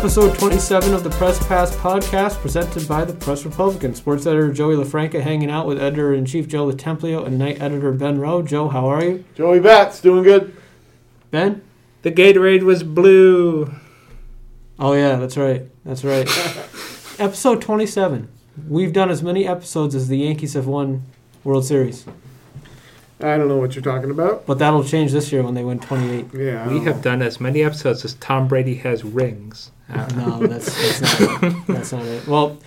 episode 27 of the Press Pass podcast presented by the Press Republican. Sports editor Joey LaFranca hanging out with editor in chief Joe LoTemplio and night editor Ben Rowe. Joe, how are you? Joey Bats doing good. Ben? The Gatorade was blue. Oh, yeah, that's right. That's right. episode 27. We've done as many episodes as the Yankees have won World Series, I don't know what you're talking about. but that'll change this year when they win 28. Yeah, We have know. done as many episodes as Tom Brady has rings. Uh, No, that's, that's not it. That's not it. Well,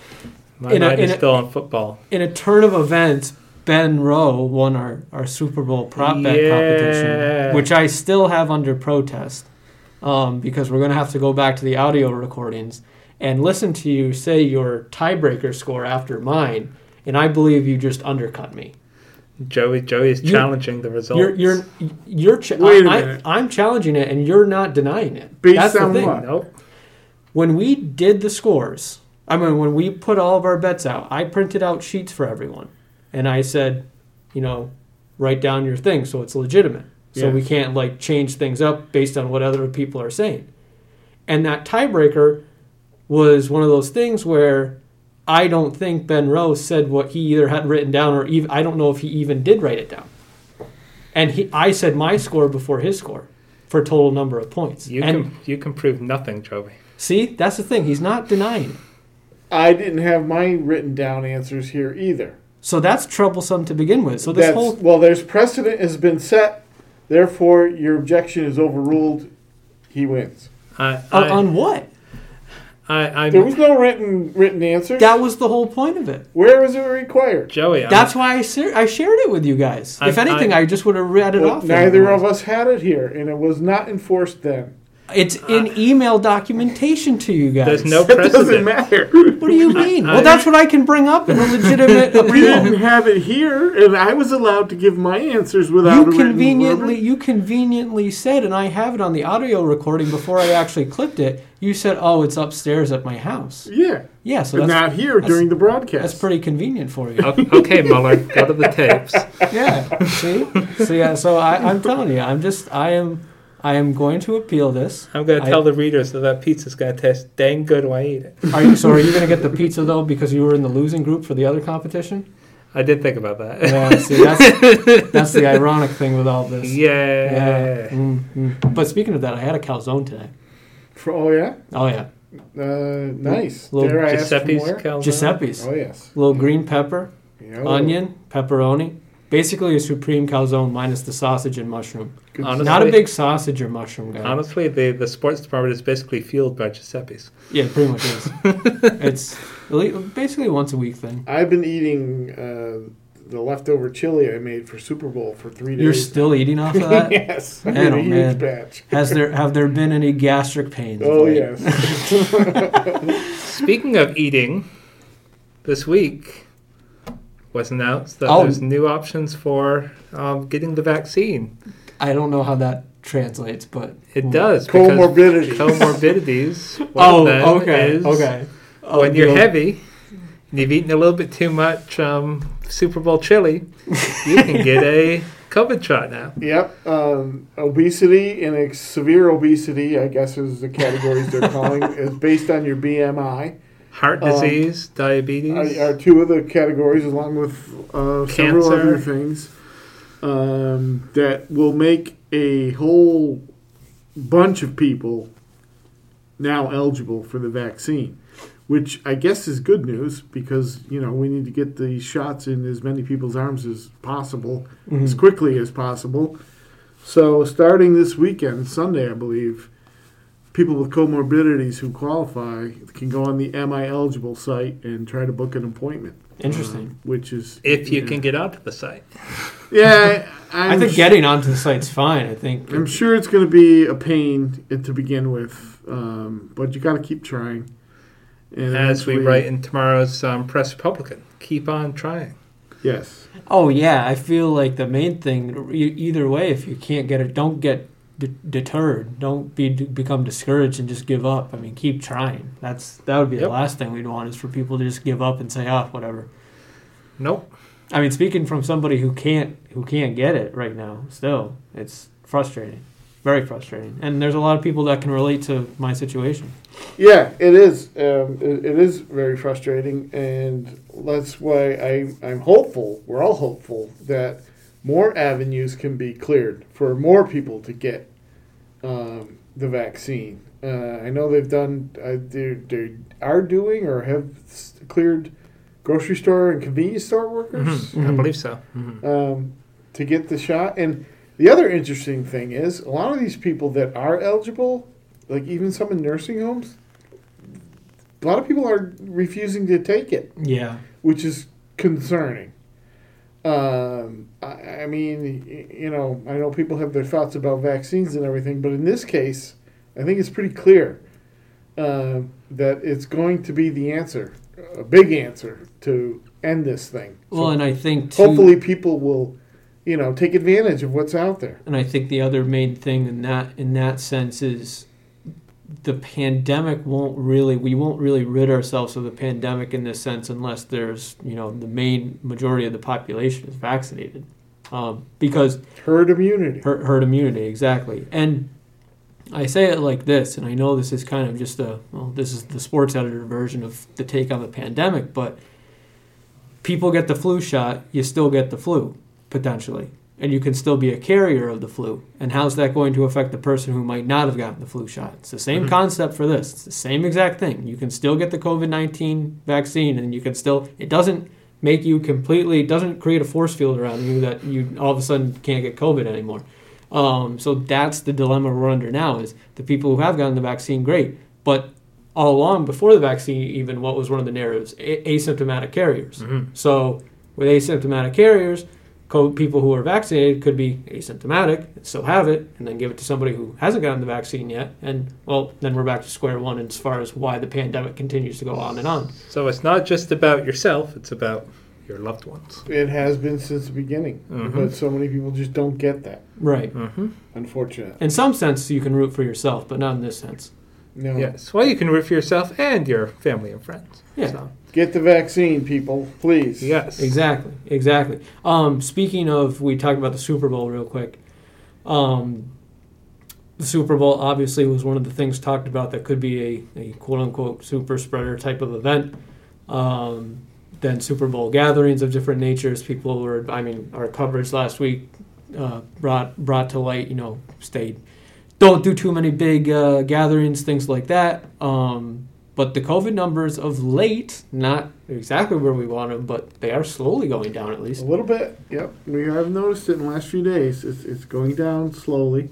my In a- mind in is a- still on football. in a turn of events, Ben Rowe won our, our Super Bowl prop bet Yeah. competition, which I still have under protest um, because we're going to have to go back to the audio recordings and listen to you say your tiebreaker score after mine, and I believe you just undercut me. Joey Joey is You- challenging the results. You're you're you're ch- Wait a I, minute. I, am challenging it, and you're not denying it. Based That's the thing. what? Nope. When we did the scores, I mean, when we put all of our bets out, I printed out sheets for everyone, and I said, you know, write down your thing so it's legitimate. So we can't like change things up based on what other people are saying. And that tiebreaker was one of those things where I don't think Ben Rose said what he either had written down or even I don't know if he even did write it down. And he, I said my score before his score for total number of points. You and can you can prove nothing, Joey. See, that's the thing. He's not denying it. I didn't have my written down answers here either. So that's troublesome to begin with. So this That's, whole well, there's precedent has been set. Therefore, your objection is overruled. He wins. I on, I, on what? I, There I'm was no written written answers. That was the whole point of it. Where was it required? Joey. I'm, That's why I ser- I shared it with you guys. if I'm- anything, I- I, just would have read it Well, off. neither of us had it here, and it was not enforced then. It's in email documentation to you guys. There's no It doesn't matter. What do you mean? I- well, that's what I can bring up in a legitimate we didn't have it here, and I was allowed to give my answers without You a conveniently, you conveniently said, and I have it on the audio recording before I actually clipped it. You said, "Oh, it's upstairs at my house." Yeah, Yeah, so that's not here that's- during the broadcast. that's pretty convenient for you. Okay, Mueller, go to the tapes. Yeah. See. So yeah. Uh, so I, I'm telling you, I'm just, I am, I am going to appeal this. I'm gonna I- tell the readers that that pizza's gonna taste dang good when I eat it. Are you? So are you going to get the pizza though because you were in the losing group for the other competition? I did think about that. Yeah. See, that's that's the ironic thing with all this. yeah. Mm, mm. But speaking of that, I had a calzone today. For- oh yeah, Oh yeah, uh, nice. Little Dare I ask for Giuseppe's more? calzone. Giuseppe's. Oh yes. little green pepper, Yeah. onion, pepperoni. Basically a supreme calzone minus the sausage and mushroom. Honestly- Not a big sausage or mushroom guy. Honestly, the, the sports department is basically fueled by Giuseppe's. Yeah, pretty much is. it's basically once a week thing. I've been eating uh, the leftover chili I made for Super Bowl for three days. You're still eating off of that? yes, I Man, made a oh, huge man. batch. Has there have there been any gastric pains? Oh yes. Speaking of eating, this week was announced that Oh. there's new options for um, getting the vaccine. I don't know how that translates, but It does. because Comorbidity. Comorbidities. one oh, of them okay, is okay. Oh, When you're you heavy and you've eaten a little bit too much um, Super Bowl chili, you can get a COVID shot now. Yep. Um, obesity and ex- severe obesity, I guess, is the categories they're calling, is based on your BMI. Heart Um, disease, diabetes. Are, are two of the categories, along with uh, several other things, um, that will make a whole bunch of people now eligible for the vaccine. Which I guess is good news because you know we need to get the shots in as many people's arms as possible, as Mhm. quickly as possible. So starting this weekend, Sunday, I believe, people with comorbidities who qualify can go on the Am I Eligible site and try to book an appointment. Interesting. um, which is if you yeah. can get onto the site. Yeah, I'm I think sh- getting onto the site's fine. I think I'm sure it's going to be a pain to begin with, um, but you got to keep trying. And As we eventually- write in tomorrow's um, Press Republican, keep on trying. yes, Oh yeah, I feel like the main thing. e- Either way, if you can't get it, don't get de- deterred. Don't be become discouraged and just give up. I mean, keep trying. That's that would be the last thing we'd want is for people to just give up and say, "Ah, whatever." Nope. I mean, speaking from somebody who can't who can't get it right now, still, it's frustrating. very frustrating. And there's a lot of people that can relate to my situation. Yeah, it is. Um, it, it is very frustrating, and that's why I, I'm hopeful. We're all hopeful that more avenues can be cleared for more people to get um, the vaccine. Uh, I know they've done, uh, they, they are doing or have cleared grocery store and convenience store workers Mhm, I Mhm. believe so. Mhm. um, to get the shot. And the other interesting thing is a lot of these people that are eligible, like even some in nursing homes, a lot of people are refusing to take it, Yeah. which is concerning. Um, I, I mean, you know, I know people have their thoughts about vaccines and everything, but in this case, I think it's pretty clear uh, that it's going to be the answer, a big answer to end this thing. Well, So and I think too, hopefully people will, you know, take advantage of what's out there. and I think the other main thing in that in that sense is the pandemic won't really we won't really rid ourselves of the pandemic in this sense unless there's you know the main majority of the population is vaccinated. Um, because Herd immunity. herd, herd immunity exactly. And i say it like this and i know this is kind of just a well this is the sports editor version of the take on the pandemic but people get the flu shot you still get the flu potentially and you can still be a carrier of the flu. And how's that going to affect the person who might not have gotten the flu shot? It's the same Mhm. concept for this. It's the same exact thing. You can still get the covid-19 vaccine and you can still it doesn't make you completely it doesn't create a force field around you that you all of a sudden can't get covid anymore. Um, so that's the dilemma we're under now is the people who have gotten the vaccine great. But all along before the vaccine even what was one of the narratives? A- asymptomatic carriers. Mhm. so with asymptomatic carriers people who are vaccinated could be asymptomatic still have it and then give it to somebody who hasn't gotten the vaccine yet and well then we're back to square one as far as why the pandemic continues to go on and on So it's not just about yourself; it's about your loved ones. It has been since the beginning, Mhm. but so many people just don't get that. right Mm-hmm. Unfortunately, in some sense you can root for yourself but not in this sense no. Yes. Well, you can root for yourself and your family and friends. Yeah. So, Get the vaccine, people, please. yes. Exactly, exactly. Um, speaking of, we talked about the Super Bowl real quick. Um, the Super Bowl obviously was one of the things talked about that could be a, a quote unquote super spreader type of event. Um, then Super Bowl gatherings of different natures. People were, I mean, our coverage last week uh, brought brought to light, you know, stayed. Don't do too many big uh, gatherings, things like that. Um, but the COVID numbers of late, not exactly where we want them, but they are slowly going down at least. A little bit. Yep, we have noticed it in the last few days. It's, it's going down slowly,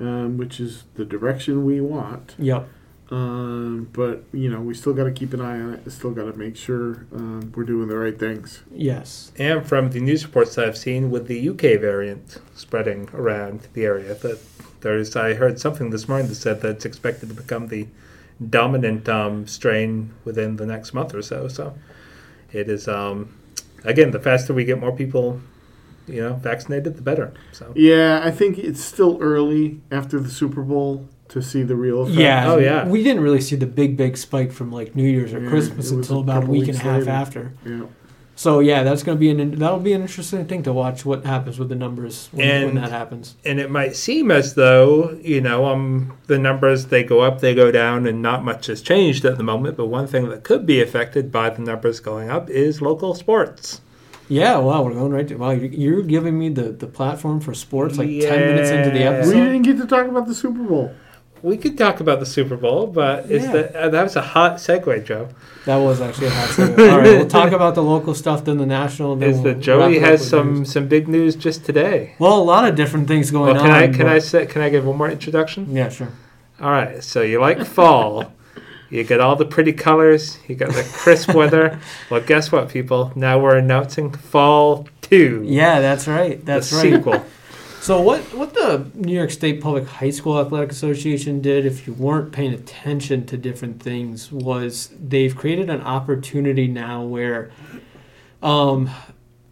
um, which is the direction we want. Yep. Um, but you know, we still got to keep an eye on it. We still got to make sure um, we're doing the right things. Yes. And from the news reports that I've seen with the UK variant spreading around the area, that there's I heard something this morning that said that it's expected to become the dominant um, strain within the next month or so. So it is um, again the faster we get more people, you know, vaccinated, the better. So Yeah, I think it's still early after the Super Bowl to see the real effect. Yeah. Oh, yeah. We didn't really see the big, big spike from like New Year's or Yeah, Christmas until a about a week and a half later. after. Yeah. So yeah, that's gonna be an that'll be an interesting thing to watch. What happens with the numbers when, when And- that happens? and it might seem as though you know um the numbers they go up they go down and not much has changed at the moment but one thing that could be affected by the numbers going up is local sports Yeah. Wow. We're going right to. Wow. You're, you're giving me the the platform for sports like ten minutes into the episode. We didn't get to talk about the Super Bowl. We could talk about the super bowl but is Yeah. that uh, that was a hot segue joe That was actually a hot segment. All right, we'll talk about the local stuff, then the national. and Then is we'll that wrap joey has some news. some big news just today Well, a lot of different things going well can on. i can i say can i give one more introduction Yeah, sure. all right so you like fall You get all the pretty colors. You got the crisp weather. Well, guess what, people? Now we're announcing Fall Two. Yeah, that's right. That's the right. sequel. So what what the New York State Public High School Athletic Association did, if you weren't paying attention to different things, was they've created an opportunity now where um,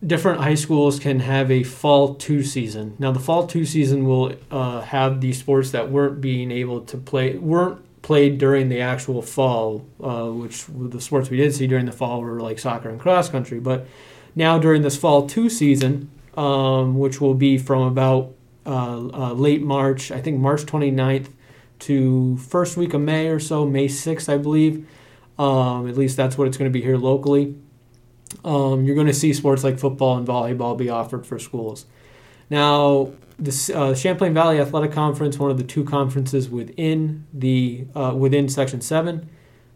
different high schools can have a fall two season. Now the fall two season will uh, have the sports that weren't being able to play weren't played during the actual fall, uh, which the sports we did see during the fall were like soccer and cross country. But now during this fall two season, um, which will be from about uh, uh, late March, I think March 29th to first week of May or so, May 6th, I believe. Um, at least that's what it's going to be here locally. Um, you're going to see sports like football and volleyball be offered for schools. Now, the uh, Champlain Valley Athletic Conference, one of the two conferences within the uh, within Section Seven,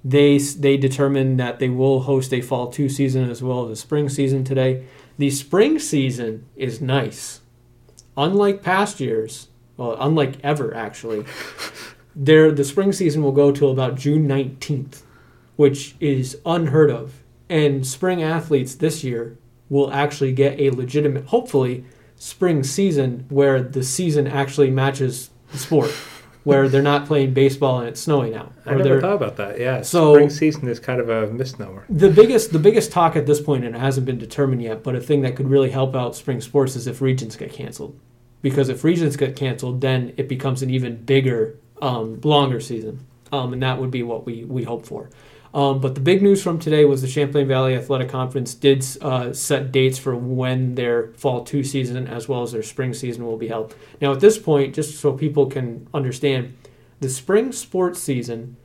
they they determined that they will host a fall two season as well as a spring season today. The spring season is nice, unlike past years. Well, unlike ever actually. there, the spring season will go till about June nineteenth, which is unheard of. And spring athletes this year will actually get a legitimate, hopefully, spring season where the season actually matches the sport, where they're not playing baseball and it's snowing out. I never thought about that. Yeah, So- spring season is kind of a misnomer. the biggest the biggest talk at this point, and it hasn't been determined yet, but a thing that could really help out spring sports is if regions get canceled. Because if regions get canceled, then it becomes an even bigger, um, longer season, um, and that would be what we we hope for. Um, but the big news from today was the Champlain Valley Athletic Conference did uh, set dates for when their fall two season as well as their spring season will be held. Now, at this point, just so people can understand, the spring sports season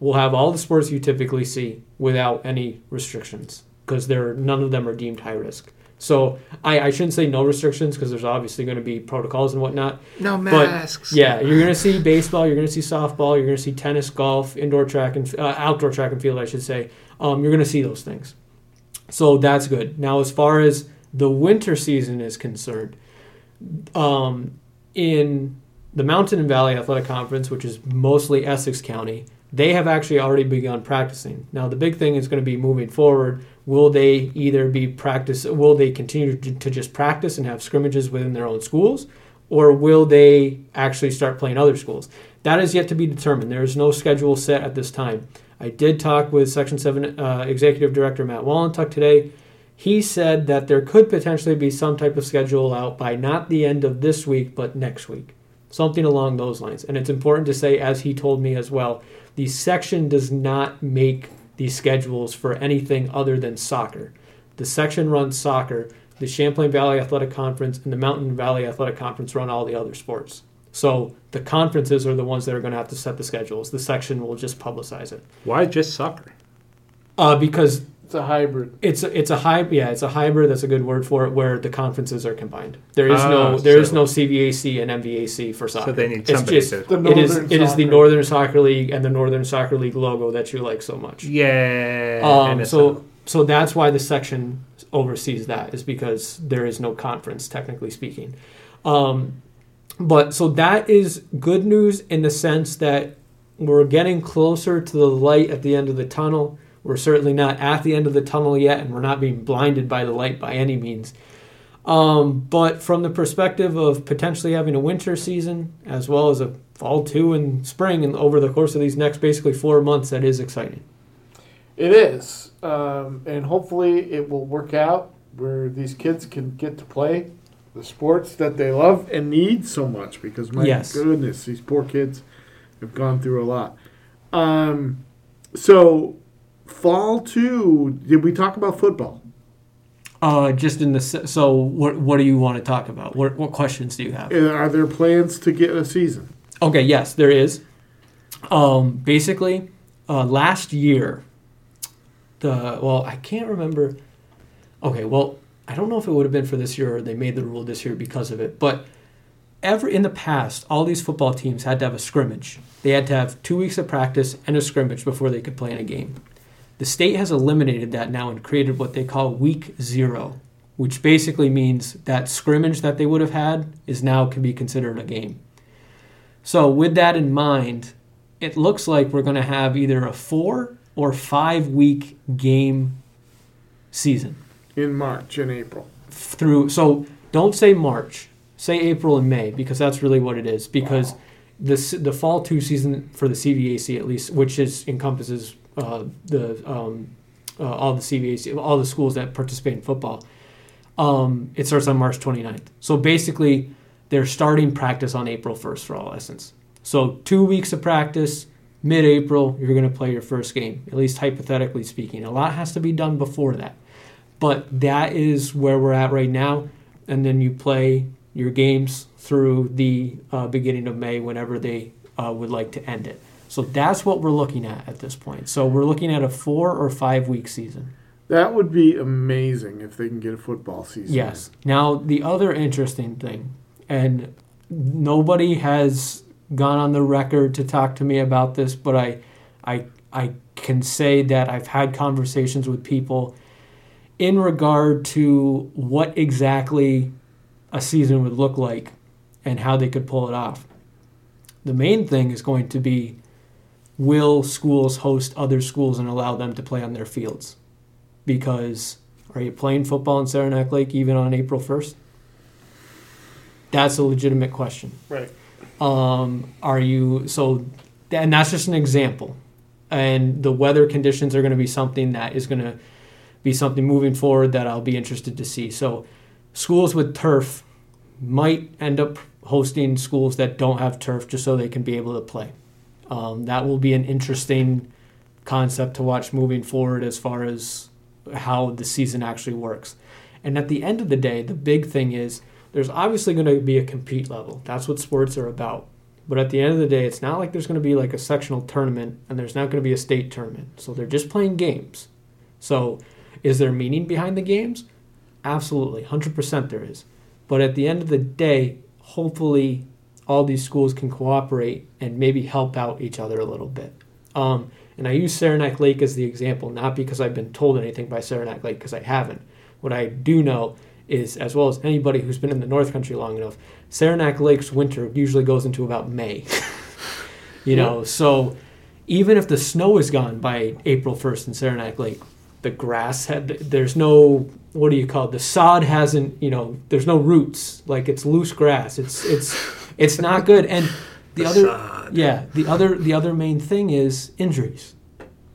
will have all the sports you typically see without any restrictions because none of them are deemed high risk. So I, I shouldn't say no restrictions because there's obviously going to be protocols and whatnot. No masks. Yeah, you're going to see baseball, you're going to see softball, you're going to see tennis, golf, indoor track and uh, outdoor track and field, I should say. Um, you're going to see those things. So that's good. Now, as far as the winter season is concerned, um, in the Mountain and Valley Athletic Conference, which is mostly Essex County, they have actually already begun practicing. Now, the big thing is going to be moving forward. Will they either be practice? Will they continue to, to just practice and have scrimmages within their own schools, or will they actually start playing other schools? That is yet to be determined. There is no schedule set at this time. I did talk with Section 7 uh, Executive Director Matt Wallentuck today. He said that there could potentially be some type of schedule out by not the end of this week, but next week. Something along those lines. And it's important to say, as he told me as well, the section does not make these schedules for anything other than soccer. The section runs soccer. The Champlain Valley Athletic Conference and the Mountain Valley Athletic Conference run all the other sports. So the conferences are the ones that are going to have to set the schedules. The section will just publicize it. Why just soccer? Uh, because It's a hybrid. it's a, it's a hy- yeah it's a hybrid that's a good word for it where the conferences are combined. There is Ah, no there is so- no CVAC and MVAC for soccer. So they need It's somebody just- to. The it is Northern it is the Northern Soccer League and the Northern Soccer League logo that you like so much. Yeah. Um, so so that's why the section oversees that is because there is no conference technically speaking. Um, but so that is good news in the sense that we're getting closer to the light at the end of the tunnel. We're certainly not at the end of the tunnel yet, and we're not being blinded by the light by any means. Um, but from the perspective of potentially having a winter season as well as a fall two and spring, and over the course of these next basically four months, that is exciting. It is, um, and hopefully it will work out where these kids can get to play the sports that they love and need so much. Because my Yes. goodness, these poor kids have gone through a lot. Um, so fall two. Did we talk about football? Uh, just in the so what what do you want to talk about? What what questions do you have? Are there plans to get a season? Okay, yes, there is. Um, basically, uh, last year, the well, I can't remember. Okay, well, I don't know if it would have been for this year or they made the rule this year because of it, but ever in the past, all these football teams had to have a scrimmage. They had to have two weeks of practice and a scrimmage before they could play in a game. The state has eliminated that now and created what they call week zero, which basically means that scrimmage that they would have had is now can be considered a game. So, with that in mind, it looks like we're going to have either a four or five week game season In March and April. through. So, don't say March, say April and May because that's really what it is. Because the s- the fall two season for the CVAC at least, which is encompasses uh, the um, uh, all the CVAC, all the schools that participate in football. Um, it starts on March 29th. So basically, they're starting practice on April 1st for all essence. So two weeks of practice, mid-April, you're going to play your first game. At least hypothetically speaking, a lot has to be done before that. But that is where we're at right now, and then you play your games through the uh, beginning of May, whenever they uh, would like to end it. So that's what we're looking at at this point. So we're looking at a four or five week season. That would be amazing if they can get a football season. Yes. Now, the other interesting thing, and nobody has gone on the record to talk to me about this, but I, I, I can say that I've had conversations with people in regard to what exactly a season would look like and how they could pull it off. The main thing is going to be will schools host other schools and allow them to play on their fields? Because are you playing football in Saranac Lake even on April 1st? That's a legitimate question. Right. Um, are you so? And that's just an example. And the weather conditions are going to be something that is going to be something moving forward that I'll be interested to see. So, schools with turf might end up hosting schools that don't have turf just so they can be able to play. Um, that will be an interesting concept to watch moving forward as far as how the season actually works. And at the end of the day, the big thing is there's obviously going to be a compete level. That's what sports are about. But at the end of the day, it's not like there's going to be like a sectional tournament and there's not going to be a state tournament. So they're just playing games. So is there meaning behind the games? Absolutely, 100% there is. But at the end of the day, hopefully all these schools can cooperate and maybe help out each other a little bit. Um, and I use Saranac Lake as the example, not because I've been told anything by Saranac Lake, because I haven't. What I do know is, as well as anybody who's been in the North Country long enough, Saranac Lake's winter usually goes into about May. you know, so even if the snow is gone by April 1st in Saranac Lake, the grass had, there's no, what do you call it? The sod hasn't, you know, there's no roots. Like it's loose grass. It's, it's, it's not good. And the, The other, yeah, the other, the other main thing is injuries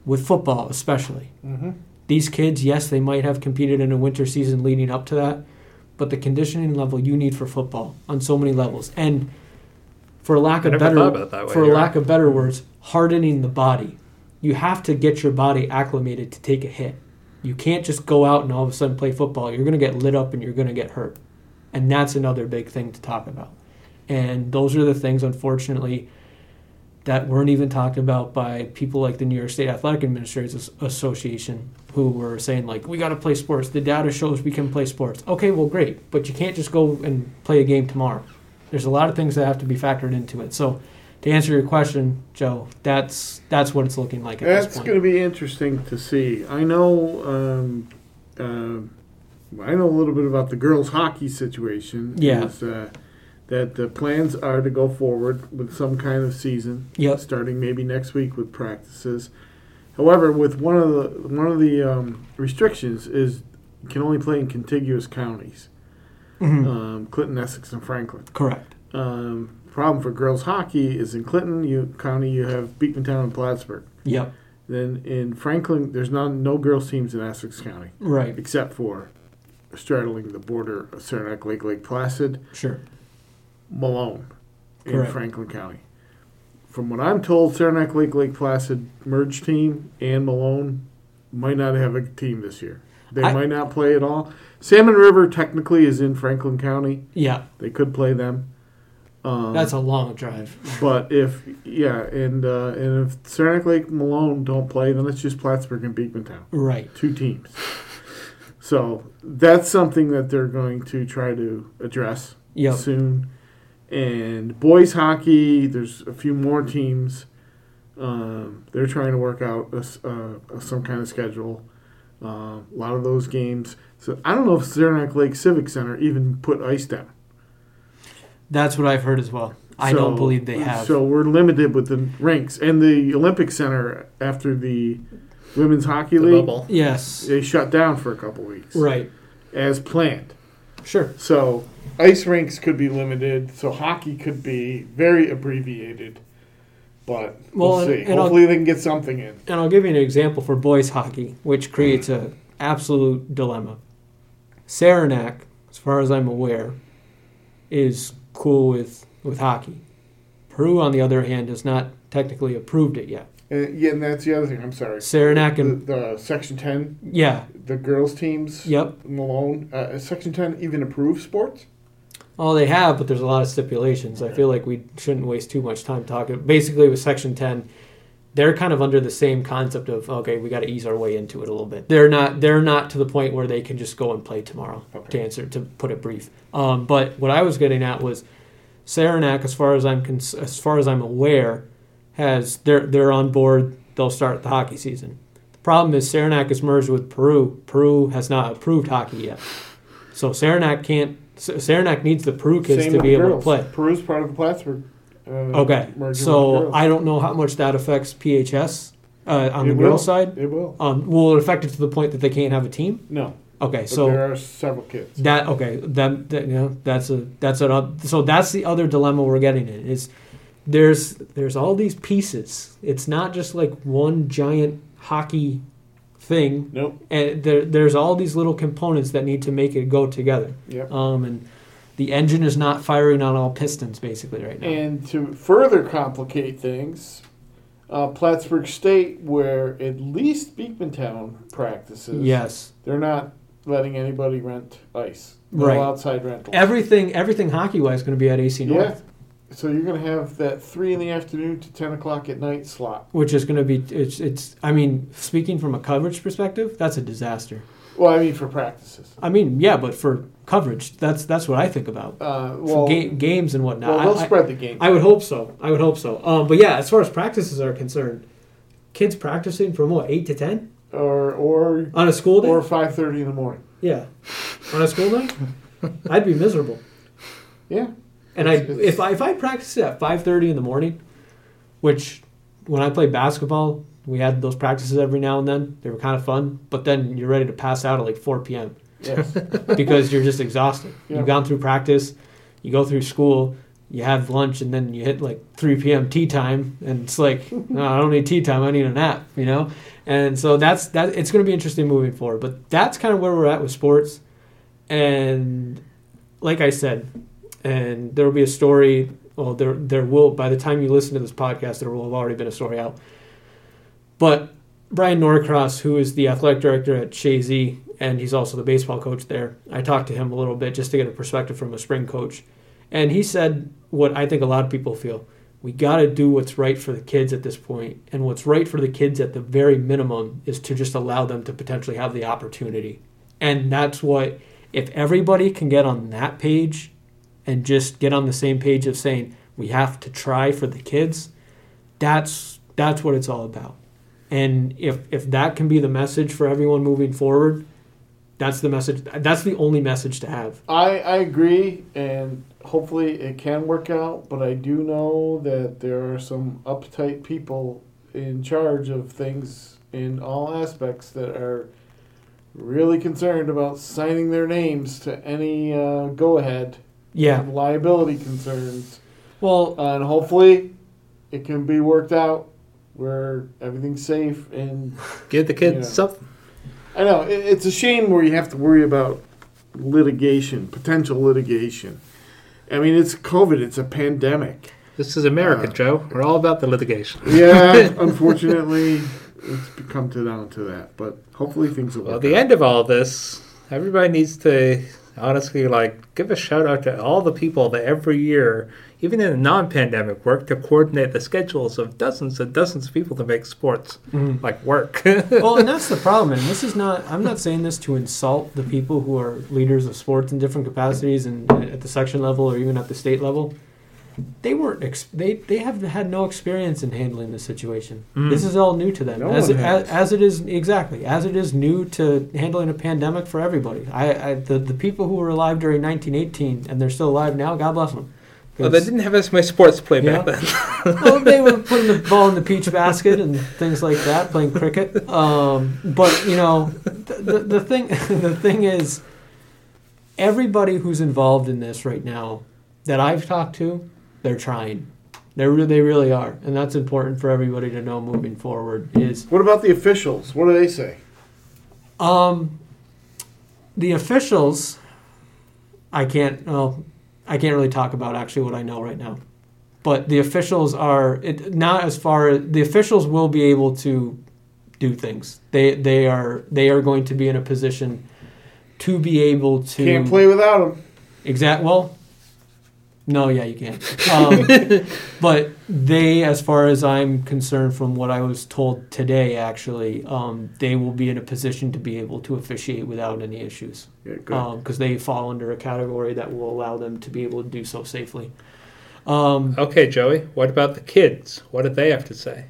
with football, especially. Mm-hmm. These kids, yes, they might have competed in a winter season leading up to that, but the conditioning level you need for football on so many levels, and for lack of better, thought about it that way, for you're lack of better words, hardening the body. You have to get your body acclimated to take a hit. You can't just go out and all of a sudden play football. You're going to get lit up and you're going to get hurt, and that's another big thing to talk about. And those are the things, unfortunately, that weren't even talked about by people like the New York State Athletic Administrators Association, who were saying like, "We got to play sports. The data shows we can play sports." Okay, well, great, but you can't just go and play a game tomorrow. There's a lot of things that have to be factored into it. So, to answer your question, Joe, that's that's what it's looking like at That's going to be interesting to see. I know. Um, uh, I know a little bit about the girls' hockey situation. Yeah. Is, uh, that the plans are to go forward with some kind of season, Yep. starting maybe next week with practices. However, with one of the one of the um, restrictions is you can only play in contiguous counties, Mhm. um, Clinton, Essex, and Franklin. Correct. Um, problem for girls hockey is in Clinton you, County you have Beekmantown and Plattsburgh. Yep. Then in Franklin, there's not no girls teams in Essex County Right. except for straddling the border of Saranac Lake, Lake Placid, Sure. Malone in Correct. Franklin County. From what I'm told, Saranac Lake, Lake Placid merged team and Malone might not have a team this year. They I- might not play at all. Salmon River technically is in Franklin County. Yeah. They could play them. Um, That's a long drive. But if yeah, and uh, and if Saranac Lake Malone don't play, then it's just Plattsburgh and Beekmantown, Right. two teams. So that's something that they're going to try to address Yep. soon. And boys hockey, there's a few more teams. Um, they're trying to work out a s uh, some kind of schedule. Uh, a lot of those games. So I don't know if Saranac Lake Civic Center even put ice down. That's what I've heard as well. I don't So- believe they have. So we're limited with the rinks and the Olympic Center after the women's hockey The league. bubble. yes. They shut down for a couple weeks Right. as planned. Sure. So ice rinks could be limited. So hockey could be very abbreviated. But we'll, Well, and- see. and I'll- Hopefully they can get something in. And I'll give you an example for boys hockey, which creates an absolute dilemma. Saranac, as far as I'm aware, is cool with, with hockey. Peru, on the other hand, has not technically approved it yet. And, yeah, and that's the other thing. I'm sorry. Saranac The, and the Section 10, yeah, the girls teams, yep. Malone, uh, Section 10 even approves sports? Oh, they have, but there's a lot of stipulations. I feel like we shouldn't waste too much time talking. Basically, with Section 10, they're kind of under the same concept of okay, we got to ease our way into it a little bit. They're not they're not to the point where they can just go and play tomorrow. Okay. To answer to put it brief, um, but what I was getting at was Saranac, as far as I'm cons- as far as I'm aware, has they're they're on board. They'll start the hockey season. The problem is Saranac is merged with Peru. Peru has not approved hockey yet, so Saranac can't. Saranac needs the Peru kids Same to be able to girls. play. Peru's part of the Plattsburgh. Uh, Okay, merger with the so. I don't know how much that affects PHS uh, on It the will. girls' side. It will. Um, will it affect it to the point that they can't have a team? No, Okay, but so there are several kids. that okay, that, that you know that's a that's a so that's the other dilemma we're getting in is there's there's all these pieces. It's not just like one giant hockey thing, Nope. and there there's all these little components that need to make it go together. Yep. Um, and the engine is not firing on all pistons basically right now. And to further complicate things, uh, Plattsburgh State, where at least Beekmantown practices, yes. they're not letting anybody rent ice. No Right. outside rental. Everything, everything hockey wise, is going to be at AC North, Yeah. So you're going to have that three in the afternoon to ten o'clock at night slot. which is going to be. It's, it's. I mean, speaking from a coverage perspective, that's a disaster. Well, I mean for practices. I mean, yeah, but for coverage, that's that's what I think about. Uh, well, ga- games and whatnot. well, they'll I, I, spread the game. I would hope so. I would hope so. Um, but yeah, as far as practices are concerned, kids practicing from what eight to ten or or on a school day. or five thirty in the morning. yeah, on a school night, I'd be miserable. Yeah. And I, if I if I practiced at five thirty in the morning, which when I played basketball, we had those practices every now and then. They were kind of fun, but then you're ready to pass out at like four p.m. Yes. because you're just exhausted. Yeah. You've gone through practice, you go through school, you have lunch, and then you hit like three p.m. tea time, and it's like, no, I don't need tea time. I need a nap. You know, and so that's that. It's going to be interesting moving forward. But that's kind of where we're at with sports, and like I said, and there will be a story. Well, there there will by the time you listen to this podcast, there will have already been a story out. But Brian Norcross, who is the athletic director at Chazy, and he's also the baseball coach there, I talked to him a little bit just to get a perspective from a spring coach, and he said what I think a lot of people feel: we got to do what's right for the kids at this point, and what's right for the kids at the very minimum is to just allow them to potentially have the opportunity, and that's what if everybody can get on that page and just get on the same page of saying we have to try for the kids that's that's what it's all about and if if that can be the message for everyone moving forward that's the message that's the only message to have I, I agree, and hopefully it can work out. But I do know that there are some uptight people in charge of things in all aspects that are really concerned about signing their names to any uh, go ahead yeah liability concerns. well Uh, and hopefully it can be worked out where everything's safe and Give the kids Yeah. something. I know it, it's a shame where you have to worry about litigation, potential litigation. I mean, it's COVID. It's a pandemic. This is America, Uh, Joe. We're all about the litigation. Yeah, unfortunately, it's come to down to that. But hopefully, things will Well, work. at the out. end of all this, everybody needs to honestly like give a shout out to all the people that every year, even in a non-pandemic, work to coordinate the schedules of dozens and dozens of people to make sports mhm. like work. well and that's the problem and this is not i'm not saying this to insult the people who are leaders of sports in different capacities and at the section level or even at the state level they weren't ex- they they have had no experience in handling this situation Mm. this is all new to them No as, it, as, as it is exactly as it is new to handling a pandemic for everybody i, I the, the people who were alive during 1918 and they're still alive now god bless them well, they didn't have as many sports to play Yeah. back then. well, they were putting the ball in the peach basket and things like that, playing cricket. Um, but you know, the, the, the thing the thing is, everybody who's involved in this right now that I've talked to, they're trying. They re- they really are, and that's important for everybody to know moving forward. Is what about the officials? What do they say? um, the officials. I can't. Well, I can't really talk about actually what I know right now, but the officials are it, not as far as the officials will be able to do things. They they are they are going to be in a position to be able to Can't play without them. exact. Well, No, yeah, you can't. Um, but they, as far as I'm concerned, from what I was told today, actually, um, they will be in a position to be able to officiate without any issues Yeah, because they fall under a category that will allow them to be able to do so safely. Um, Okay, Joey. What about the kids? What did they have to say?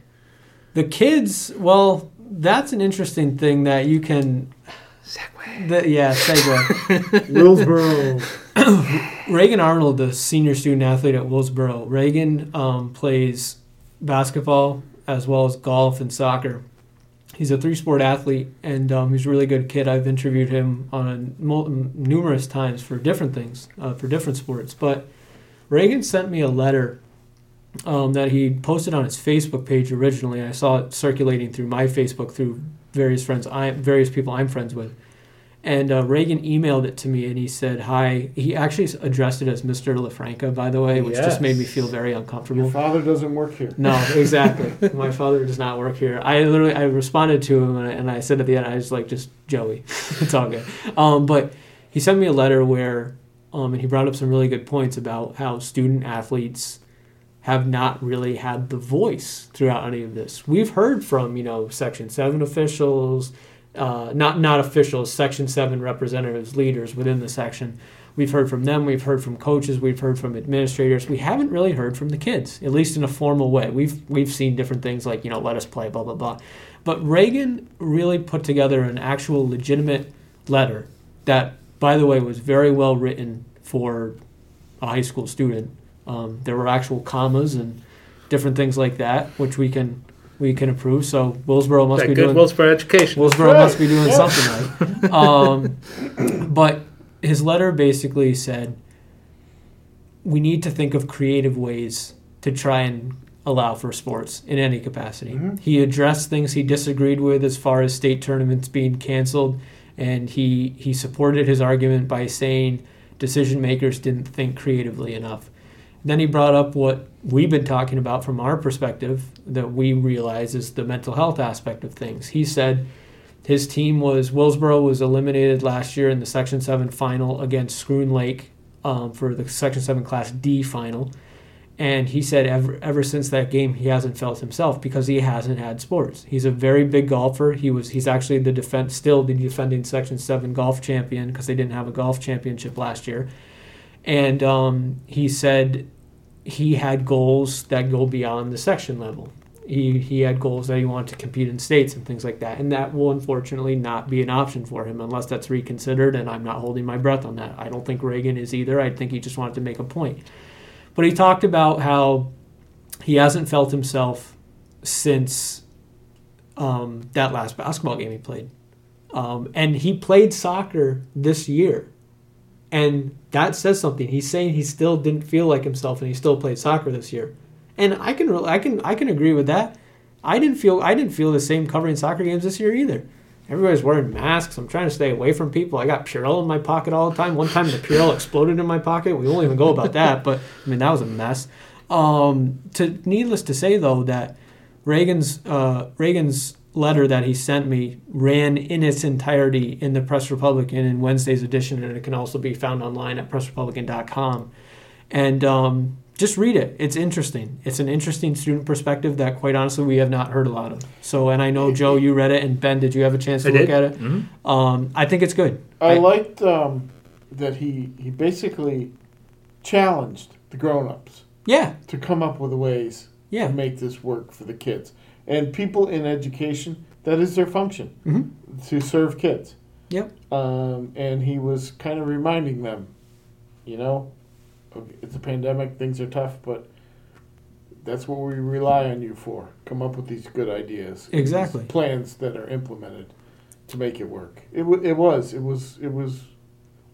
the kids, well, that's an interesting thing that you can. Segway. The, yeah, segue. Willsboro. Reagan Arnold, the senior student athlete at Willsboro, Reagan um, plays basketball as well as golf and soccer. He's a three sport athlete and um, he's a really good kid. I've interviewed him on mul- numerous times for different things, uh, for different sports. But Reagan sent me a letter um, that he posted on his Facebook page originally. I saw it circulating through my Facebook through various friends, I, various people I'm friends with. And uh, Reagan emailed it to me, and he said hi. He actually addressed it as Mr. LaFranca, by the way, which just made me feel very uncomfortable. Your father doesn't work here. No, exactly. My father does not work here. I literally, I responded to him, and I, and I said at the end, I was like, just Joey, it's all good. Um, but he sent me a letter where, um, and he brought up some really good points about how student athletes have not really had the voice throughout any of this. We've heard from you know Section Seven officials, uh, not not officials, Section Seven representatives, leaders within the section. We've heard from them. We've heard from coaches. We've heard from administrators. We haven't really heard from the kids, at least in a formal way. We've we've seen different things like you know let us play, blah blah blah. But Reagan really put together an actual legitimate letter that, by the way, was very well written for a high school student. Um, there were actual commas and different things like that, which we can we can approve. So Willsboro must That be good doing Willsboro education. Willsboro Right. must be doing Yeah. something right. Um, but his letter basically said we need to think of creative ways to try and allow for sports in any capacity. Mhm. He addressed things he disagreed with as far as state tournaments being canceled, and he he supported his argument by saying decision makers didn't think creatively enough. Then he brought up what we've been talking about from our perspective that we realize is the mental health aspect of things. He said his team was Willsboro was eliminated last year in the Section Seven final against Schroon Lake um, for the Section Seven Class D final, and he said ever ever since that game he hasn't felt himself because he hasn't had sports. He's a very big golfer. He was he's actually the defense still the defending Section Seven golf champion because they didn't have a golf championship last year, and um, he said he had goals that go beyond the section level. He, he had goals that he wanted to compete in states and things like that. And that will unfortunately not be an option for him unless that's reconsidered. And I'm not holding my breath on that. I don't think Reagan is either. I think he just wanted to make a point. But he talked about how he hasn't felt himself since um, that last basketball game he played. Um, and he played soccer this year. And that says something. He's saying he still didn't feel like himself and he still played soccer this year. And I can I can I can agree with that. I didn't feel I didn't feel the same covering soccer games this year either. Everybody's wearing masks. I'm trying to stay away from people. I got Purell in my pocket all the time. One time the Purell exploded in my pocket. We won't even go about that, but I mean that was a mess. Um, to needless to say though that Reagan's uh, Reagan's letter that he sent me ran in its entirety in the Press Republican in Wednesday's edition, and it can also be found online at pressrepublican.com. And um, just read it; it's interesting. It's an interesting student perspective that, quite honestly, we have not heard a lot of. So, and I know Joe, you read it, and Ben, did you have a chance to I look did. at it? Mhm. Um, I think it's good. I I- liked um, that he he basically challenged the grown-ups Yeah, to come up with ways yeah, to make this work for the kids and people in education. That is their function hmm to serve kids. Yep. Um, and he was kind of reminding them, you know, it's a pandemic, things are tough, but that's what we rely on you for. Come up with these good ideas, Exactly. plans that are implemented to make it work. It, w- it was, it was, it was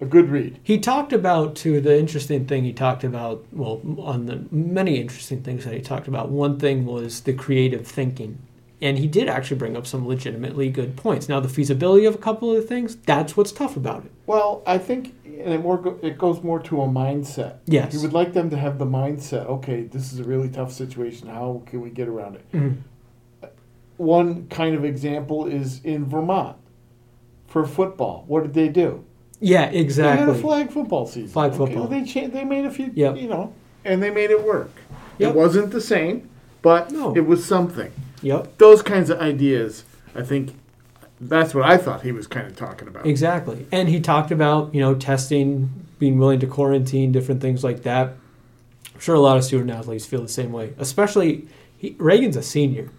a good read. He talked about too the interesting thing he talked about. Well, on the many interesting things that he talked about, one thing was the creative thinking, and he did actually bring up some legitimately good points. Now, the feasibility of a couple of the things that's what's tough about it. Well, I think, and it more go, it goes more to a mindset. Yes. He would like them to have the mindset. Okay, this is a really tough situation. How can we get around it? Mhm. One kind of example is in Vermont for football. What did they do? Yeah, They had a exactly. flag football season. Flag Okay, football. they cha- they made a few, Yep. you know, and they made it work. Yep. It wasn't the same, but No. it was something. Yep, Those kinds of ideas, I think, that's what I thought he was kind of talking about. exactly. And he talked about you know testing, being willing to quarantine, different things like that. I'm sure a lot of student athletes feel the same way. Especially he, Reagan's a senior,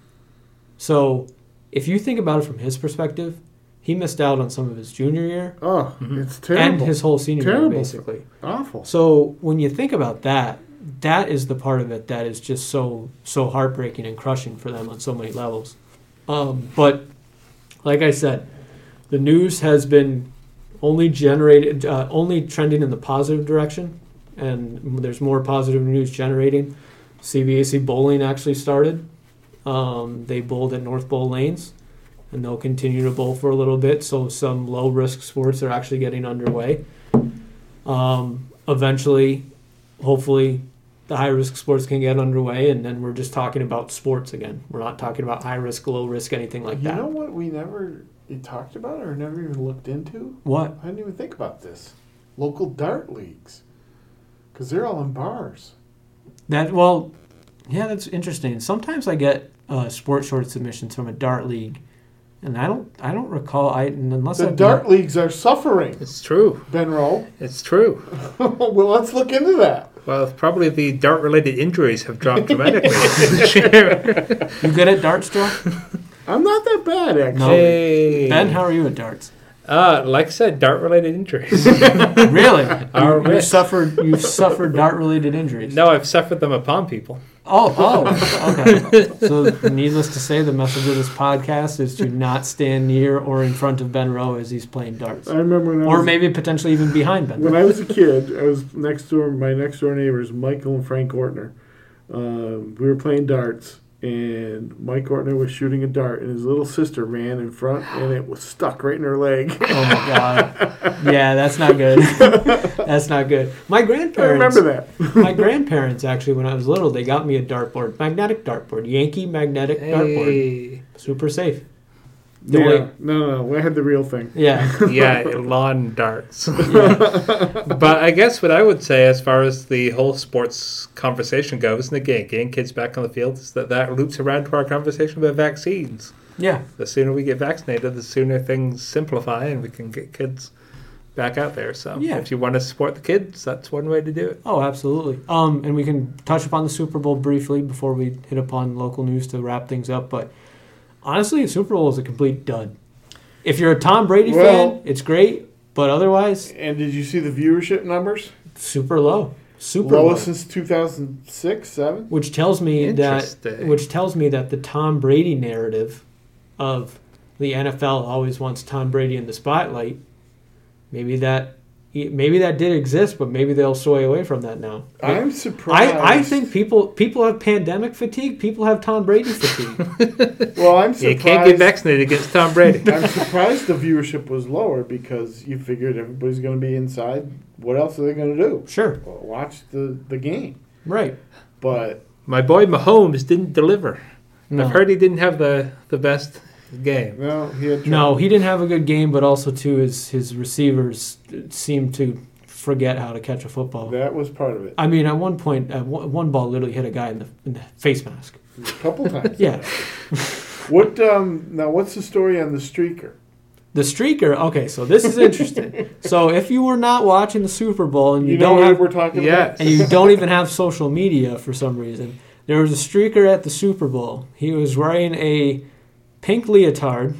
so if you think about it from his perspective, he missed out on some of his junior year Oh, Mhm. it's terrible. and his whole senior Terrible. year, basically. Awful. So when you think about that, that is the part of it that is just so so heartbreaking and crushing for them on so many levels. Um, but like I said, the news has been only generated, uh, only trending in the positive direction, and there's more positive news generating. CVAC bowling actually started. Um, they bowled at North Bowl Lanes, and they'll continue to bowl for a little bit. So some low risk sports are actually getting underway. Um, eventually, hopefully, the high risk sports can get underway, and then we're just talking about sports again. We're not talking about high risk, low risk, anything like you that. You know what we never talked about or never even looked into? what? I didn't even think about this. Local dart leagues. Because they're all in bars. That well, yeah, that's interesting. Sometimes I get uh, sports short submissions from a dart league, and I don't, I don't recall. I unless The I've dart leagues are suffering, It's true. Ben Rowe. It's true. well, let's look into that. Well, probably the dart-related injuries have dropped dramatically you good at darts, Joe? I'm not that bad, actually. No. Hey. Ben, how are you at darts? Uh, like I said, dart-related injuries. really? Our you, you risk. suffered, you suffered dart related injuries. no, I've suffered them upon people. Oh, oh, okay. So, needless to say, the message of this podcast is to not stand near or in front of Ben Rowe as he's playing darts, I remember when I or was, maybe potentially even behind Ben. when I was a kid, I was next door. My next door neighbors, Michael and Frank Ortner. Um, we were playing darts, and Mike Ortner was shooting a dart, and his little sister ran in front, and it was stuck right in her leg. Oh my god. Yeah, that's not good. that's not good. My I grandparents. remember that. my grandparents actually, when I was little, they got me a dartboard, magnetic dartboard, Yankee magnetic dartboard, super safe. The Yeah, only- no, no, no, I had the real thing. yeah. yeah, lawn darts. yeah. but I guess what I would say, as far as the whole sports conversation goes, and again, getting kids back on the field, is that that loops around to our conversation about vaccines. Yeah. The sooner we get vaccinated, the sooner things simplify, and we can get kids back out there. So, Yeah. if you want to support the kids, that's one way to do it. Oh, absolutely. Um, and we can touch upon the Super Bowl briefly before we hit upon local news to wrap things up. But honestly, the Super Bowl is a complete dud. If you're a Tom Brady Well- fan, it's great, but otherwise, And did you see the viewership numbers? super low, super low. Since 2006, 7? Which tells me that which tells me that the Tom Brady narrative of the NFL always wants Tom Brady in the spotlight. Maybe that maybe that did exist, but maybe they'll sway away from that now. I'm surprised. I, I think people people have pandemic fatigue. People have Tom Brady fatigue. Well, I'm surprised. You can't get vaccinated against Tom Brady. I'm surprised the viewership was lower because you figured everybody's going to be inside. What else are they going to do? sure, Well, watch the, the game. right. But My boy Mahomes didn't deliver. No. I've heard he didn't have the, the best game. no, he had No, he didn't have a good game, but also too his his receivers seemed to forget how to catch a football. That was part of it. I mean, at one point, uh, one one ball literally hit a guy in the, in the face mask. A couple times. Yeah, What um now? What's the story on the streaker? the streaker. Okay, so this is interesting. so if you were not watching the Super Bowl and you, You, know don't have we're talking Yes. and you don't even have social media for some reason. There was a streaker at the Super Bowl. He was wearing a pink leotard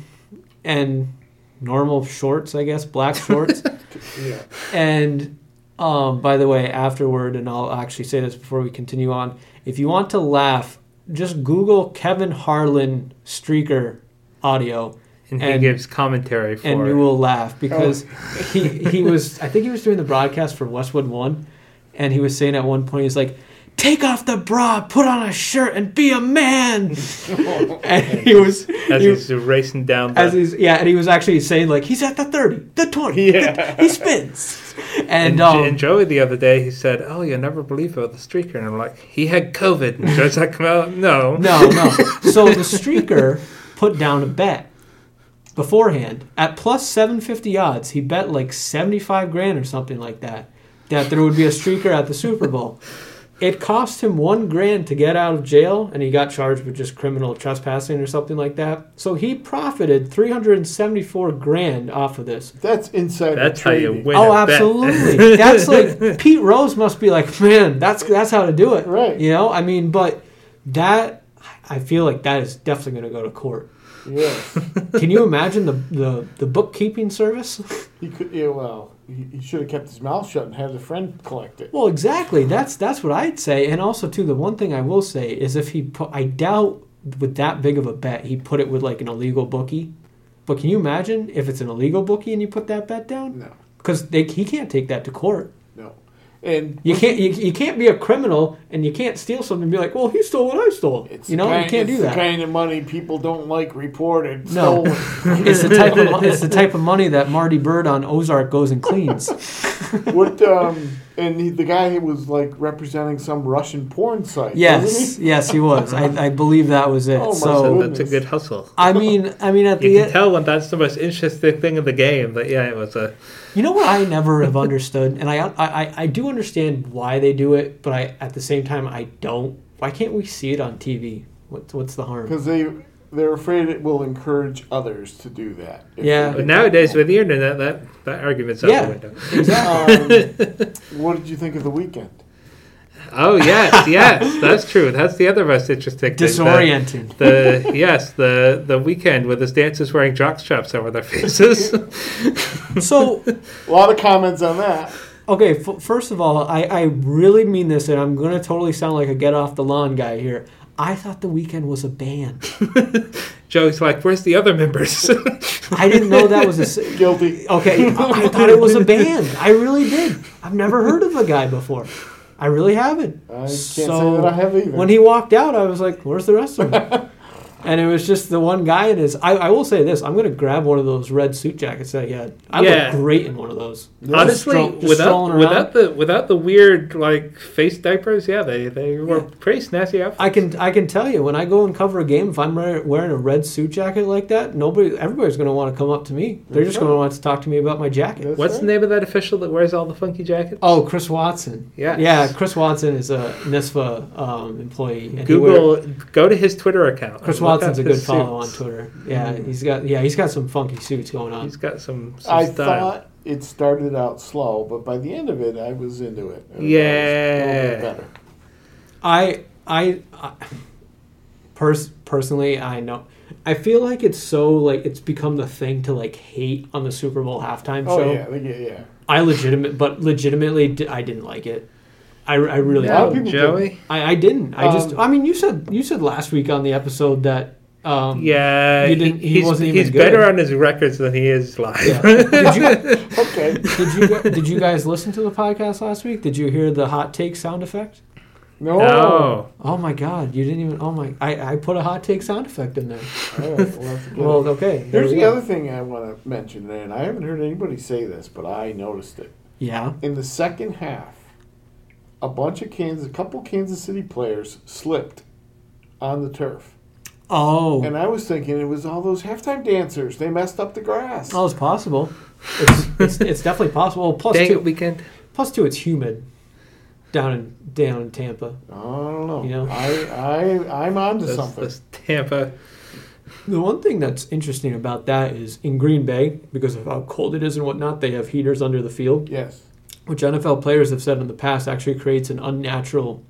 and normal shorts, I guess, black shorts. Yeah. and um, by the way, afterward, and I'll actually say this before we continue on, if you want to laugh, just Google Kevin Harlan streaker audio And he And- gives commentary for and you will laugh because he he was I think he was doing the broadcast for Westwood One, and he was saying at one point he's like, "Take off the bra, put on a shirt, and be a man." and he was as he- he's racing down the, as he's yeah, and he was actually saying like he's at the thirty, the twenty, Yeah. the- he spins, and, and, um, and Joey the other day he said, "Oh, you'll never believe about the streaker," and I'm like, "He had COVID." And Joe's like, "Well, no, no, no. So the streaker put down a bet beforehand at plus 750 odds. He bet like 75 grand or something like that that there would be a streaker at the Super Bowl. It cost him one grand to get out of jail, and he got charged with just criminal trespassing or something like that. So he profited 374 grand off of this. That's insider That's how you win. oh, absolutely. that's like Pete Rose must be like, man, that's that's how to do it, Right. You know, I mean, but that I feel like that is definitely going to go to court. Yes. Can you imagine the the, the bookkeeping service? he could. Yeah, well, he, should have kept his mouth shut and had a friend collect it. Well, exactly. That's that's what I'd say. And also, too, the one thing I will say is if he put, I doubt with that big of a bet he put it with like an illegal bookie. But can you imagine if it's an illegal bookie and you put that bet down? No, Because he can't take that to court. And You can't you, you can't be a criminal and you can't steal something and be like, well, he stole what I stole. It's you know, kind, you can't it's do the that. kind of money people don't like reported No. It's the type of it's the type of money that Marty Byrde on Ozark goes and cleans. what? Um, and he, the guy was like representing some Russian porn site. Yes, wasn't yes, he was. I, I believe that was it. Oh, my so So goodness. that's a good hustle. I mean, I mean, at You the can end, tell when that's the most interesting thing in the game. But yeah, it was a you know what I never have understood, and I, I I do understand why they do it, but I at the same time I don't. Why can't we see it on TV? What's what's the harm? Because they they're afraid it will encourage others to do that. Yeah. but nowadays that with the internet, that that argument's out Yeah. the window. Exactly. um, what did you think of the Weeknd? Oh yes, yes, that's true. That's the other most interesting thing. Disorienting. The, the yes, the the Weeknd with his dancers wearing jock straps over their faces. So A lot of comments on that. Okay, f- first of all, I, I really mean this, and I'm going to totally sound like a get off the lawn guy here. I thought the Weeknd was a band. Joe's like, "Where's the other members?" I didn't know that was a Guilty. Okay, I, I thought it was a band. I really did. I've never heard of the guy before. I really haven't. I can't So, say that I have either. When he walked out, I was like, "Where's the rest of them?" And it was just the one guy in his. I, I will say this: I'm going to grab one of those red suit jackets that he had. I Yeah. look great in one of those. Honestly, stroll- just without without the without the weird like face diapers, yeah, they they were Yeah. pretty snazzy outfits. I can I can tell you when I go and cover a game, if I'm wearing a red suit jacket like that, nobody everybody's going to want to come up to me. They're just That's going to want to talk to me about my jacket. That's What's right. the name of that official that wears all the funky jackets? Oh, Chris Watson. Yes. Yeah, Chris Watson is a NISFA um, employee. and he wear- Google, go to his Twitter account. Chris and look Watson's a good his follow on. Twitter. Yeah, mm-hmm. he's got yeah he's got some funky suits going on. He's got some, some I style. thought it started out slow, but by the end of it, I was into it. It Yeah. a little bit better. I I, I pers- personally I know I feel like it's so like it's become the thing to like hate on the Super Bowl halftime Oh show. Oh yeah, they get- yeah. I legitimate, but legitimately, I didn't like it. I, I really, A lot of No, people Joey. I, I didn't. I just, Um, I mean, you said you said last week on the episode that, um, Yeah, You didn't- he- he he's, wasn't even he's good. better on his records than he is live. yeah. did you Okay. did you did you guys listen to the podcast last week? Did you hear the hot take sound effect? No. no, Oh my god, you didn't even. Oh my, I, I put a hot take sound effect in there. All right, we'll have to get Well, okay. there Here's we the go. other thing I want to mention, and I haven't heard anybody say this, but I noticed it. Yeah. In the second half, a bunch of Kansas, a couple Kansas City players slipped on the turf, Oh, and I was thinking it was all those halftime dancers. They messed up the grass. oh, it's possible. It's, it's, it's definitely possible. Plus dang two, it, weekend. plus two, it's humid down in down in Tampa. I don't know. You know? I I I'm onto This, something. this Tampa. The one thing that's interesting about that is in Green Bay, because of how cold it is and whatnot, they have heaters under the field, Yes, which NFL players have said in the past actually creates an unnatural.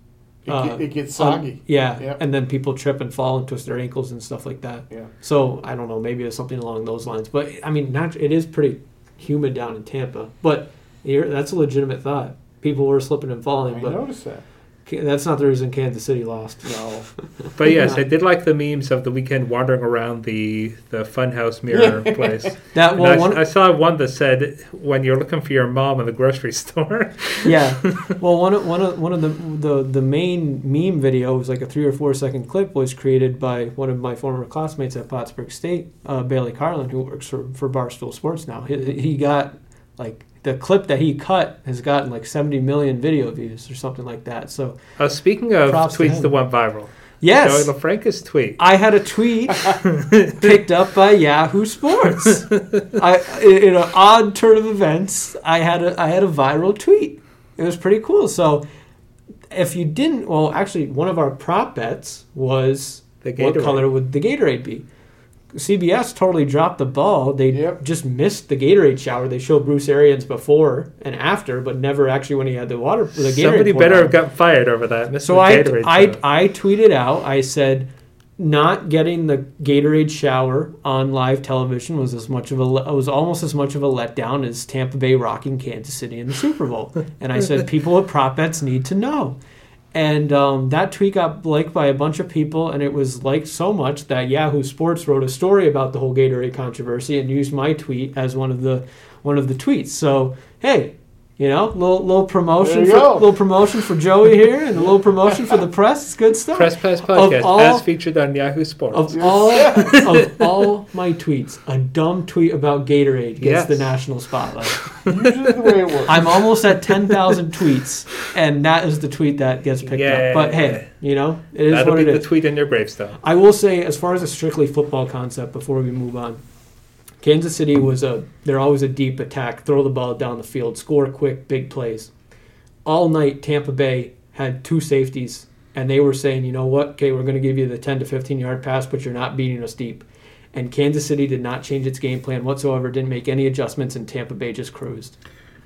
it, Uh, get, it gets un- soggy. yeah, Yep. and then people trip and fall and twist their ankles and stuff like that. yeah. So I don't know, maybe it's something along those lines. But I mean, it is pretty humid down in Tampa. But that's a legitimate thought. People were slipping and falling, I but noticed that. Ca- that's not the reason Kansas City lost. No. But yes, Yeah. I did like the memes of the Weeknd wandering around the the funhouse mirror place. That well, I, one, I saw one that said, "When you're looking for your mom in the grocery store." Yeah. Well, one of, one of one of the the the main meme video was like a three or four second clip was created by one of my former classmates at Plattsburgh State, uh, Bailey Carlin, who works for for Barstool Sports now. He, he got like the clip that he cut has gotten like 70 million video views or something like that. So Uh, speaking of tweets that went viral, Yes. Joey LaFranca's tweet. I had a tweet picked up by Yahoo Sports. I, in an odd turn of events, I had a I had a viral tweet. It was pretty cool. So, if you didn't, well, actually, one of our prop bets was what color would the Gatorade be? CBS totally dropped the ball. They Yep. just missed the Gatorade shower. They showed Bruce Arians before and after, but never actually when he had the water. The Gatorade Somebody poured better on have got fired over that. Missed so the I, I, show. I tweeted out, I said, not getting the Gatorade shower on live television was as much of a was almost as much of a letdown as Tampa Bay rocking Kansas City in the Super Bowl. and I said, people with prop bets need to know. And um, that tweet got liked by a bunch of people, and it was liked so much that Yahoo Sports wrote a story about the whole Gatorade controversy and used my tweet as one of the one of the tweets. So hey, you know, little little promotion for go. little promotion for Joey here, and a little promotion for the press. It's good stuff. Press Pass Podcast, all- as featured on Yahoo Sports. Of all of all my tweets, a dumb tweet about Gatorade gets Yes. the national spotlight. Usually the way it works. I'm almost at ten thousand tweets, and that is the tweet that gets picked Yeah. up. But hey, you know, it is That'll what be it the is. tweet in your gravestone. I will say, as far as a strictly football concept, before we move on, Kansas City was a they're always a deep attack, throw the ball down the field, score quick, big plays. All night, Tampa Bay had two safeties, and they were saying, you know what, okay, we're going to give you the 10 to 15 yard pass, but you're not beating us deep. And Kansas City did not change its game plan whatsoever, didn't make any adjustments, and Tampa Bay just cruised.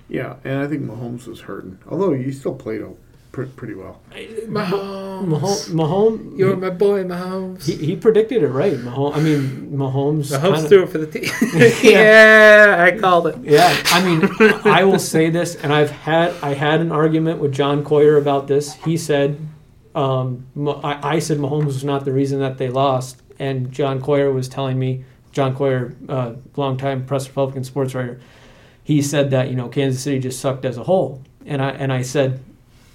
Yeah, and I think Mahomes was hurting, although he still played o- pre- pretty well. Mahomes, Mahomes You're my boy, Mahomes. he, he predicted it right. Mahomes, I mean, Mahomes. Mahomes kinda- threw it for the team. yeah, I called it. Yeah, I mean, I will say this, and I've had I had an argument with John Coyer about this. He said, um, I, I said Mahomes was not the reason that they lost, and John Coyer was telling me, John Coyer, uh, longtime press Republican sports writer, he said that you know Kansas City just sucked as a whole, and I and I said,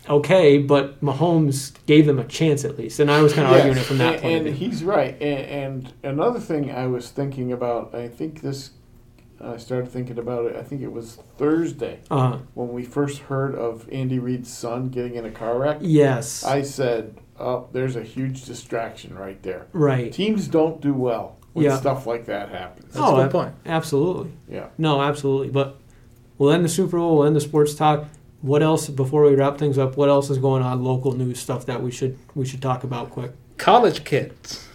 okay, but Mahomes gave them a chance at least, and I was kind of arguing it from that and, point and of view. he's right. And, and another thing I was thinking about, I think this, I started thinking about it. I think it was Thursday Uh, when we first heard of Andy Reid's son getting in a car wreck. yes, I said, "Oh, there's a huge distraction right there." right. Teams don't do well when Yeah. stuff like that happens. That's Oh, a good point. Absolutely. Yeah. No, absolutely. But we'll end the Super Bowl. We'll end the sports talk. What else before we wrap things up? What else is going on? Local news stuff that we should we should talk about quick. College kids.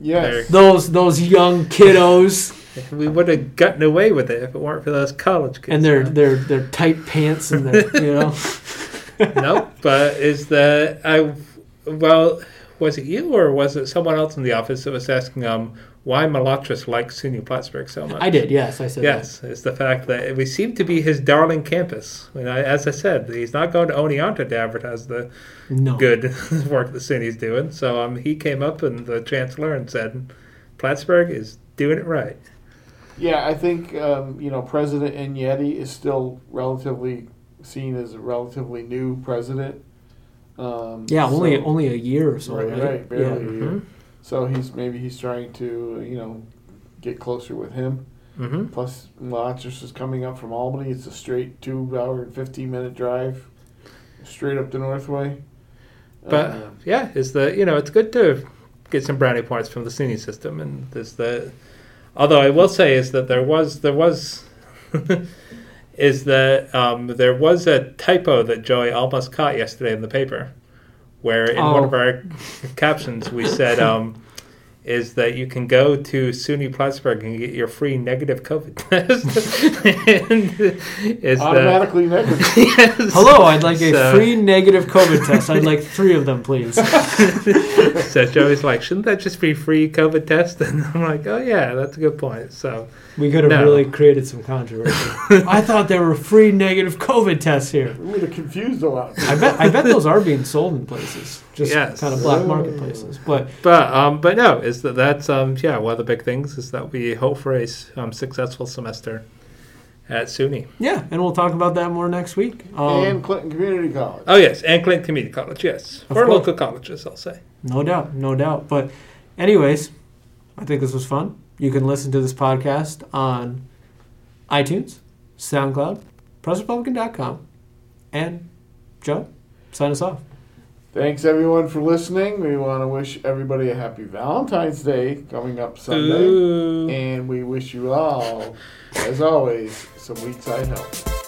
Yes. Those those young kiddos We would have gotten away with it if it weren't for those college kids. and their now. their their tight pants and their you know. no, but is that I? Well, was it you or was it someone else in the office that was asking um why Malatras likes SUNY Plattsburgh so much? I did. Yes, I said Yes, it's the fact that we seem to be his darling campus. And I, as I said, he's not going to Oneonta to advertise the that. No. good work the city's doing. So um, he came up and the chancellor and said, Plattsburgh is doing it right. Yeah, I think um, you know President Enyedi is still relatively seen as a relatively new president. Um, Yeah, only so- only a year or so. right, Right. right, barely. Yeah. a year. Mhm. So he's maybe he's trying to you know get closer with him. Mm-hmm. Plus, Malatras is coming up from Albany. It's a straight two hour and fifteen minute drive, straight up the Northway. But Uh, yeah, is the you know it's good to get some brownie points from the SUNY system, and there's the. Although I will say is that there was there was. is that um, there was a typo that Joey almost caught yesterday in the paper, where in one Oh. of our captions we said um, is that you can go to SUNY Plattsburgh and get your free negative COVID test. and is that automatically negative. yes. Hello, I'd like a So- free negative COVID test. I'd like three of them, please. so Joey's like, shouldn't that just be free COVID test? And I'm like, oh yeah, that's a good point. So We could have No. really created some controversy. I thought there were free negative COVID tests here. We would have confused a lot. I bet I bet those are being sold in places, just Yes. kind of black market places. But But um, but no, is that that's um, yeah one of the big things is that we hope for a um, successful semester at SUNY. yeah, and we'll talk about that more next week. Um, and Clinton Community College. Oh yes, and Clinton Community College, yes, Of or course. local colleges, I'll say. no doubt, no doubt. But, anyways, I think this was fun. You can listen to this podcast on iTunes, SoundCloud, PressRepublican.com, and Joe, sign us off. Thanks everyone for listening. We want to wish everybody a happy Valentine's Day coming up Sunday. Ooh. And we wish you all, as always, some week side help.